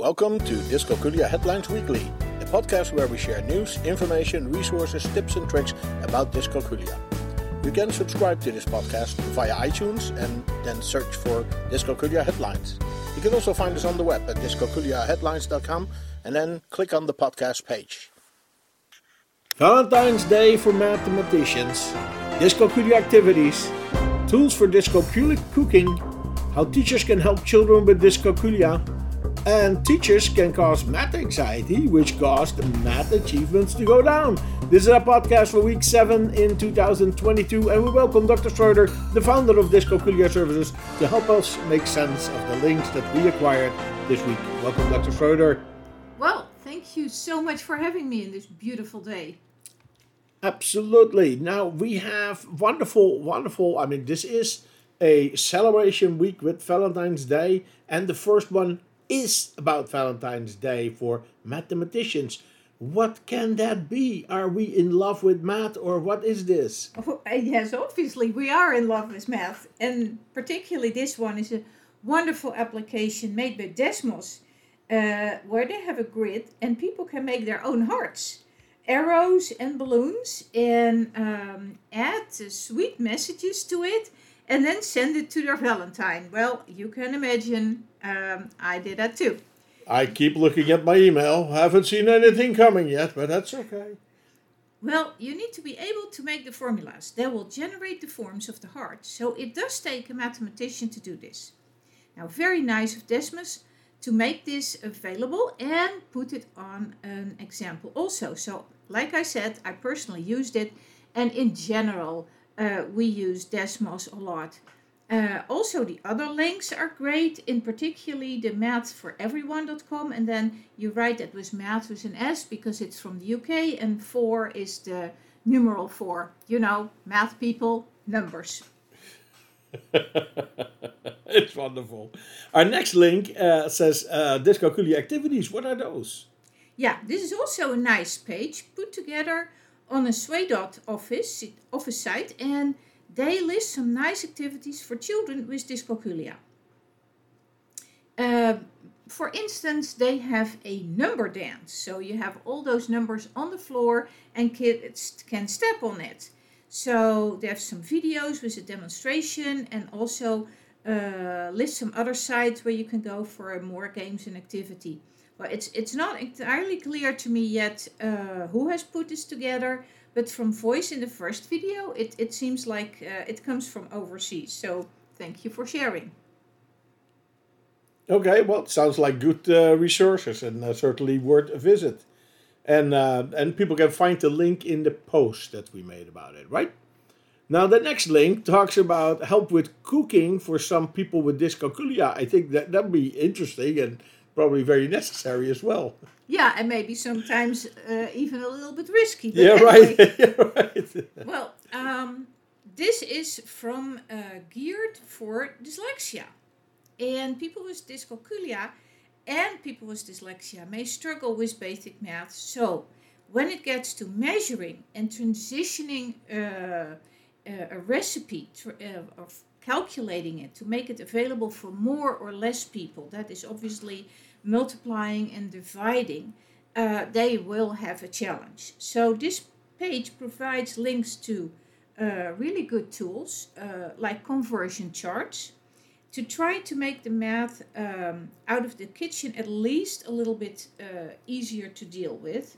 Welcome to Dyscalculia Headlines Weekly, a podcast where we share news, information, resources, tips, and tricks about dyscalculia. You can subscribe to this podcast via iTunes and then search for Dyscalculia Headlines. You can also find us on the web at dyscalculiaheadlines.com and then click on the podcast page. Valentine's Day for mathematicians, dyscalculia activities, tools for dyscalculic cooking, how teachers can help children with dyscalculia, and teachers can cause math anxiety, which caused math achievements to go down. This is our podcast for week 7 in 2022, and we welcome Dr. Schroeder, the founder of Dyscalculia Services, to help us make sense of the links that we acquired this week. Welcome, Dr. Schroeder. Well, thank you so much for having me in this beautiful day. Absolutely. Now we have wonderful, wonderful. I mean, this is a celebration week with Valentine's Day, and the first one is about Valentine's Day for mathematicians. What can that be? Are we in love with math or what is this? Oh, yes, obviously we are in love with math, and particularly this one is a wonderful application made by Desmos, uh, where they have a grid and people can make their own hearts arrows and balloons and um, add sweet messages to it and then send it to their Valentine. Well, you can imagine um, I did that too. I keep looking at my email. Haven't seen anything coming yet, but that's okay. Well, you need to be able to make the formulas. They will generate the forms of the heart. So it does take a mathematician to do this. Now, very nice of Desmos to make this available and put it on an example also. So like I said, I personally used it, and in general, uh, we use Desmos a lot. Uh, also, the other links are great, in particularly the mathforeveryone.com, and then you write that with math with an S because it's from the UK, and four is the numeral four. You know, math people, numbers. it's wonderful. Our next link uh, says uh, Dyscalculia activities. What are those? Yeah, this is also a nice page put together on a Swaydot office, office site and they list some nice activities for children with dyscalculia. Uh, for instance, they have a number dance. So you have all those numbers on the floor and kids can step on it. So they have some videos with a demonstration and also uh, list some other sites where you can go for more games and activity. Well, it's it's not entirely clear to me yet uh, who has put this together, but from voice in the first video, it, it seems like uh, it comes from overseas. So thank you for sharing. Okay, well, sounds like good uh, resources and uh, certainly worth a visit. And uh, and people can find the link in the post that we made about it, right? Now the next link talks about help with cooking for some people with dyscalculia. I think that that'd be interesting and probably very necessary as well. Yeah, and maybe sometimes uh, even a little bit risky. Yeah, anyway. right. yeah, right. well, um, this is from uh, geared for dyslexia, and people with dyscalculia and people with dyslexia may struggle with basic math. So, when it gets to measuring and transitioning uh, uh a recipe uh, of calculating it to make it available for more or less people, that is obviously multiplying and dividing, uh, they will have a challenge. So this page provides links to uh, really good tools uh, like conversion charts to try to make the math um, out of the kitchen at least a little bit uh, easier to deal with.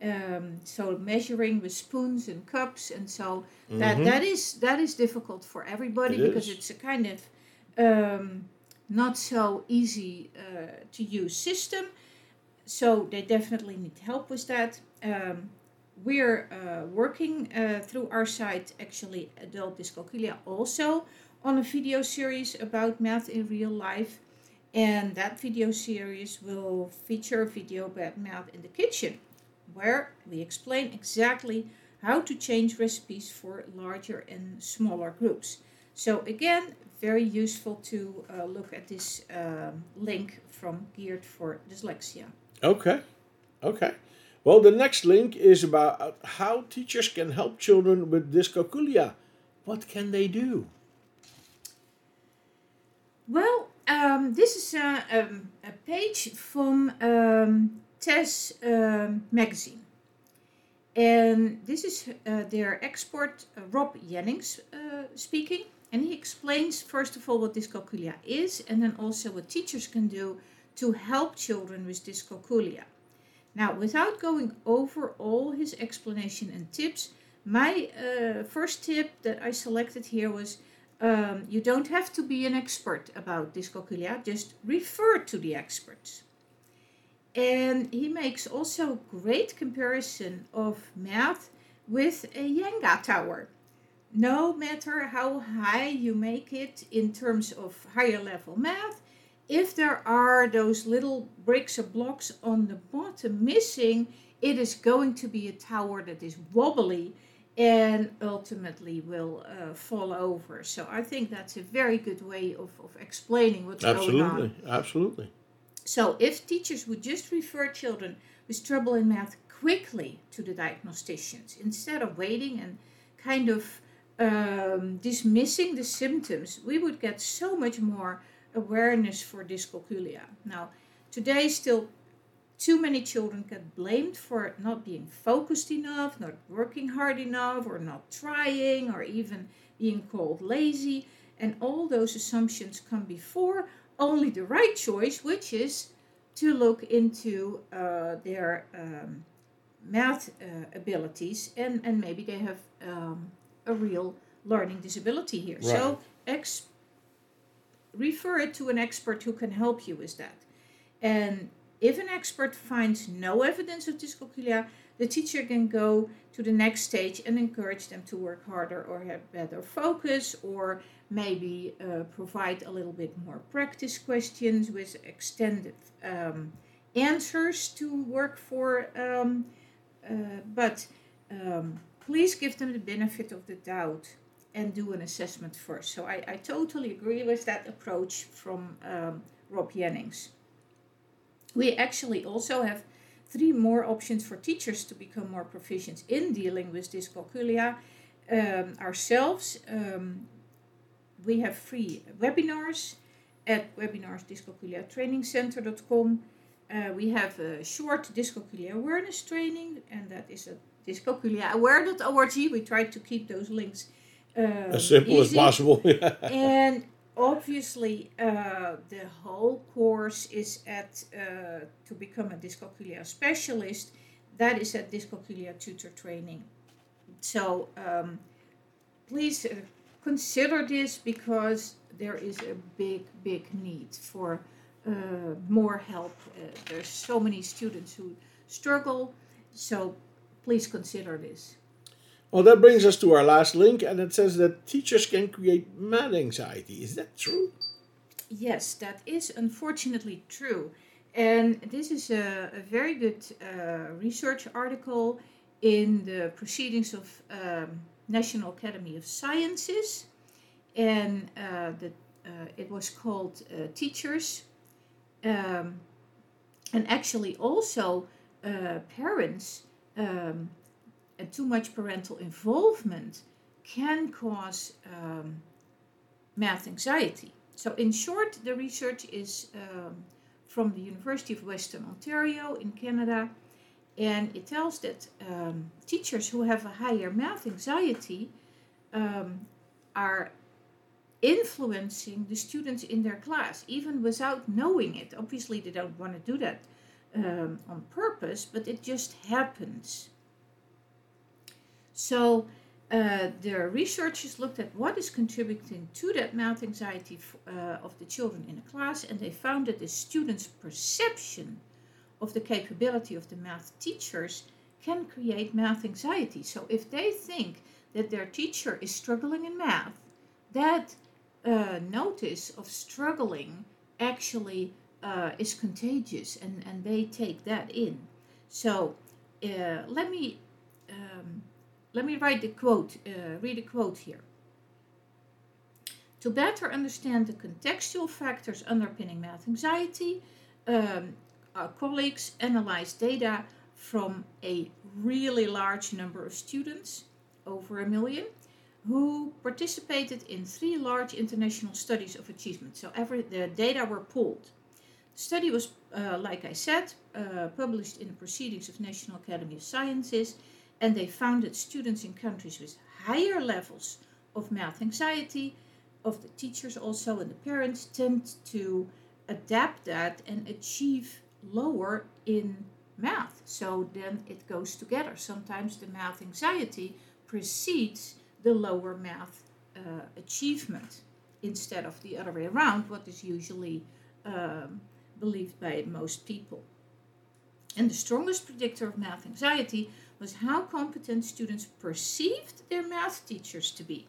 Um, so measuring with spoons and cups and so mm-hmm. that that is that is difficult for everybody it because is. it's a kind of um, not so easy uh, to use system. So they definitely need help with that. Um, we're uh, working uh, through our site, actually, Adult Dyscalculia, also on a video series about math in real life. And that video series will feature a video about math in the kitchen, where we explain exactly how to change recipes for larger and smaller groups. So again, very useful to uh, look at this um, link from Geared for Dyslexia. Okay, okay. Well, the next link is about how teachers can help children with dyscalculia. What can they do? Well, um, this is a, um, a page from um, TES um, magazine. And this is uh, their expert, uh, Rob Jennings, uh, speaking. And he explains, first of all, what dyscalculia is, and then also what teachers can do to help children with dyscalculia. Now, without going over all his explanation and tips, my uh, first tip that I selected here was um, you don't have to be an expert about dyscalculia, just refer to the experts. And he makes also great comparison of math with a Jenga tower. No matter how high you make it in terms of higher level math, if there are those little bricks or blocks on the bottom missing, it is going to be a tower that is wobbly and ultimately will uh, fall over. So I think that's a very good way of, of explaining what's absolutely, going on. Absolutely, absolutely. So if teachers would just refer children with trouble in math quickly to the diagnosticians instead of waiting and kind of um, dismissing the symptoms, we would get so much more awareness for dyscalculia. Now, today, still too many children get blamed for not being focused enough, not working hard enough, or not trying, or even being called lazy. And all those assumptions come before only the right choice, which is to look into uh, their um, math uh, abilities and, and maybe they have um, a real learning disability here. Right. So, ex- refer it to an expert who can help you with that. And if an expert finds no evidence of dyscalculia, the teacher can go to the next stage and encourage them to work harder or have better focus or maybe uh, provide a little bit more practice questions with extended um, answers to work for. Um, uh, but um, please give them the benefit of the doubt and do an assessment first. So I, I totally agree with that approach from um, Rob Jennings. We actually also have three more options for teachers to become more proficient in dealing with dyscalculia um, ourselves. Um, we have free webinars at webinarsdyscalculiatrainingcenter.com. Uh, we have a short dyscalculia awareness training, and that is at dyscalculiaaware.org. We try to keep those links uh, as simple easy. as possible. and obviously, uh, the whole course is at uh, to become a dyscalculia specialist. That is at dyscalculia tutor training. So um, please uh, consider this because there is a big, big need for uh, more help. Uh, there's so many students who struggle, so please consider this. Well, that brings us to our last link, and it says that teachers can create math anxiety. Is that true? Yes, that is unfortunately true. And this is a, a very good uh, research article in the Proceedings of um, National Academy of Sciences. And uh, the, uh, it was called uh, Teachers. Um, and actually, also, uh, parents um, and too much parental involvement can cause um, math anxiety. So, in short, the research is um, from the University of Western Ontario in Canada, and it tells that um, teachers who have a higher math anxiety um, are influencing the students in their class, even without knowing it. Obviously, they don't want to do that um, on purpose, but it just happens. So uh, the researchers looked at what is contributing to that math anxiety uh, of the children in a class, and they found that the students' perception of the capability of the math teachers can create math anxiety. So if they think that their teacher is struggling in math, that uh, notice of struggling actually uh, is contagious, and, and they take that in. So uh, let me um, let me write the quote, uh, read a quote here. To better understand the contextual factors underpinning math anxiety, um, our colleagues analyzed data from a really large number of students, over a million, who participated in three large international studies of achievement. So every the data were pooled. The study was, uh, like I said, uh, published in the Proceedings of National Academy of Sciences, and they found that students in countries with higher levels of math anxiety, of the teachers also and the parents, tend to adapt that and achieve lower in math. So then it goes together. Sometimes the math anxiety precedes the lower math uh, achievement instead of the other way around, what is usually um, believed by most people. And the strongest predictor of math anxiety was how competent students perceived their math teachers to be.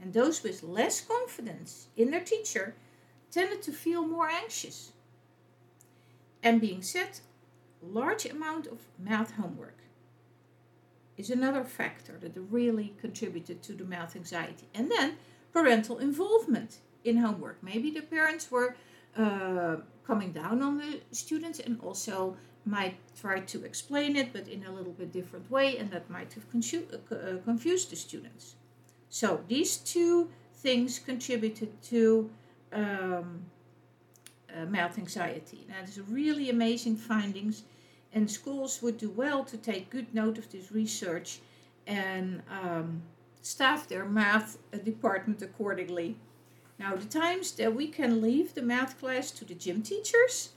And those with less confidence in their teacher tended to feel more anxious. And being said, large amount of math homework is another factor that really contributed to the math anxiety. And then parental involvement in homework. Maybe the parents were uh, coming down on the students and also might try to explain it, but in a little bit different way, and that might have uh, confused the students. So these two things contributed to um, uh, math anxiety. Now, there's really amazing findings, and schools would do well to take good note of this research and um, staff their math department accordingly. Now, the times that we can leave the math class to the gym teachers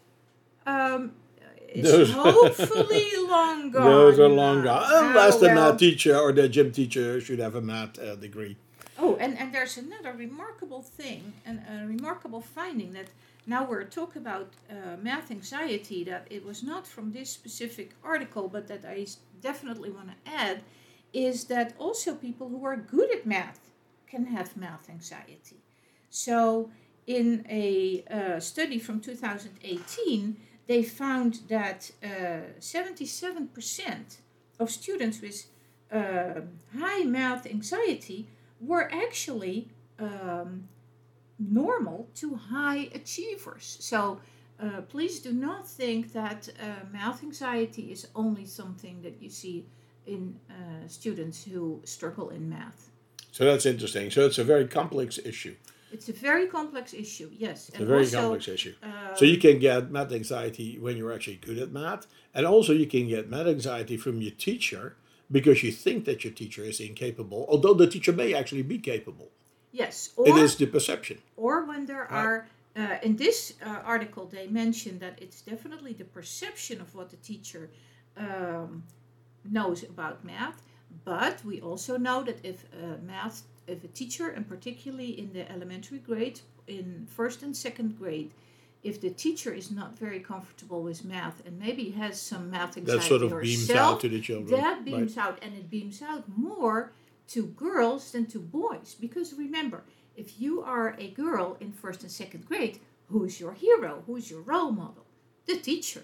um, hopefully long gone. Those are long gone. Unless the well. math teacher or the gym teacher should have a math uh, degree. Oh, and, and there's another remarkable thing, and a remarkable finding that now we're talking about uh, math anxiety, that it was not from this specific article, but that I definitely want to add, is that also people who are good at math can have math anxiety. So, in a uh, study from 2018, they found that uh, 77% of students with uh, high math anxiety were actually um, normal to high achievers. So uh, please do not think that uh, math anxiety is only something that you see in uh, students who struggle in math. So that's interesting. So it's a very complex issue. It's a very complex issue, yes. It's a very complex issue. uh, So you can get math anxiety when you're actually good at math, and also you can get math anxiety from your teacher because you think that your teacher is incapable, although the teacher may actually be capable. yes, or it is the perception. or when there Right. are uh, in this uh, article they mention that it's definitely the perception of what the teacher um, knows about math but we also know that if uh, math if a teacher and particularly in the elementary grade in first and second grade if the teacher is not very comfortable with math and maybe has some math anxiety That sort of beams out to the children. that beams out and it beams out more to girls than to boys. Because remember if you are a girl in first and second grade who's your hero? Who's your role model? The teacher.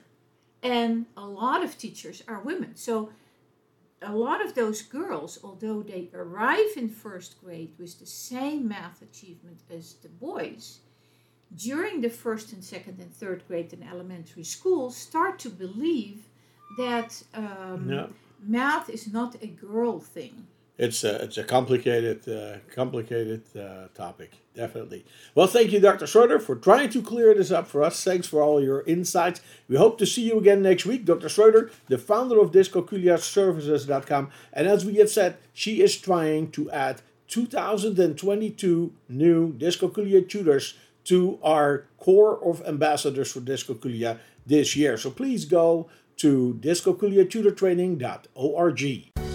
And a lot of teachers are women. So a lot of those girls although they arrive in first grade with the same math achievement as the boys during the first and second and third grade in elementary school start to believe that um, Yeah. math is not a girl thing. It's a, it's a complicated, uh, complicated uh, topic, definitely. Well, thank you, Dr. Schroeder, for trying to clear this up for us. Thanks for all your insights. We hope to see you again next week. Dr. Schroeder, the founder of DyscalculiaServices.com. And as we have said, she is trying to add 2022 new Dyscalculia tutors to our corps of ambassadors for Dyscalculia this year. So please go to dyscalculiatutortraining.org.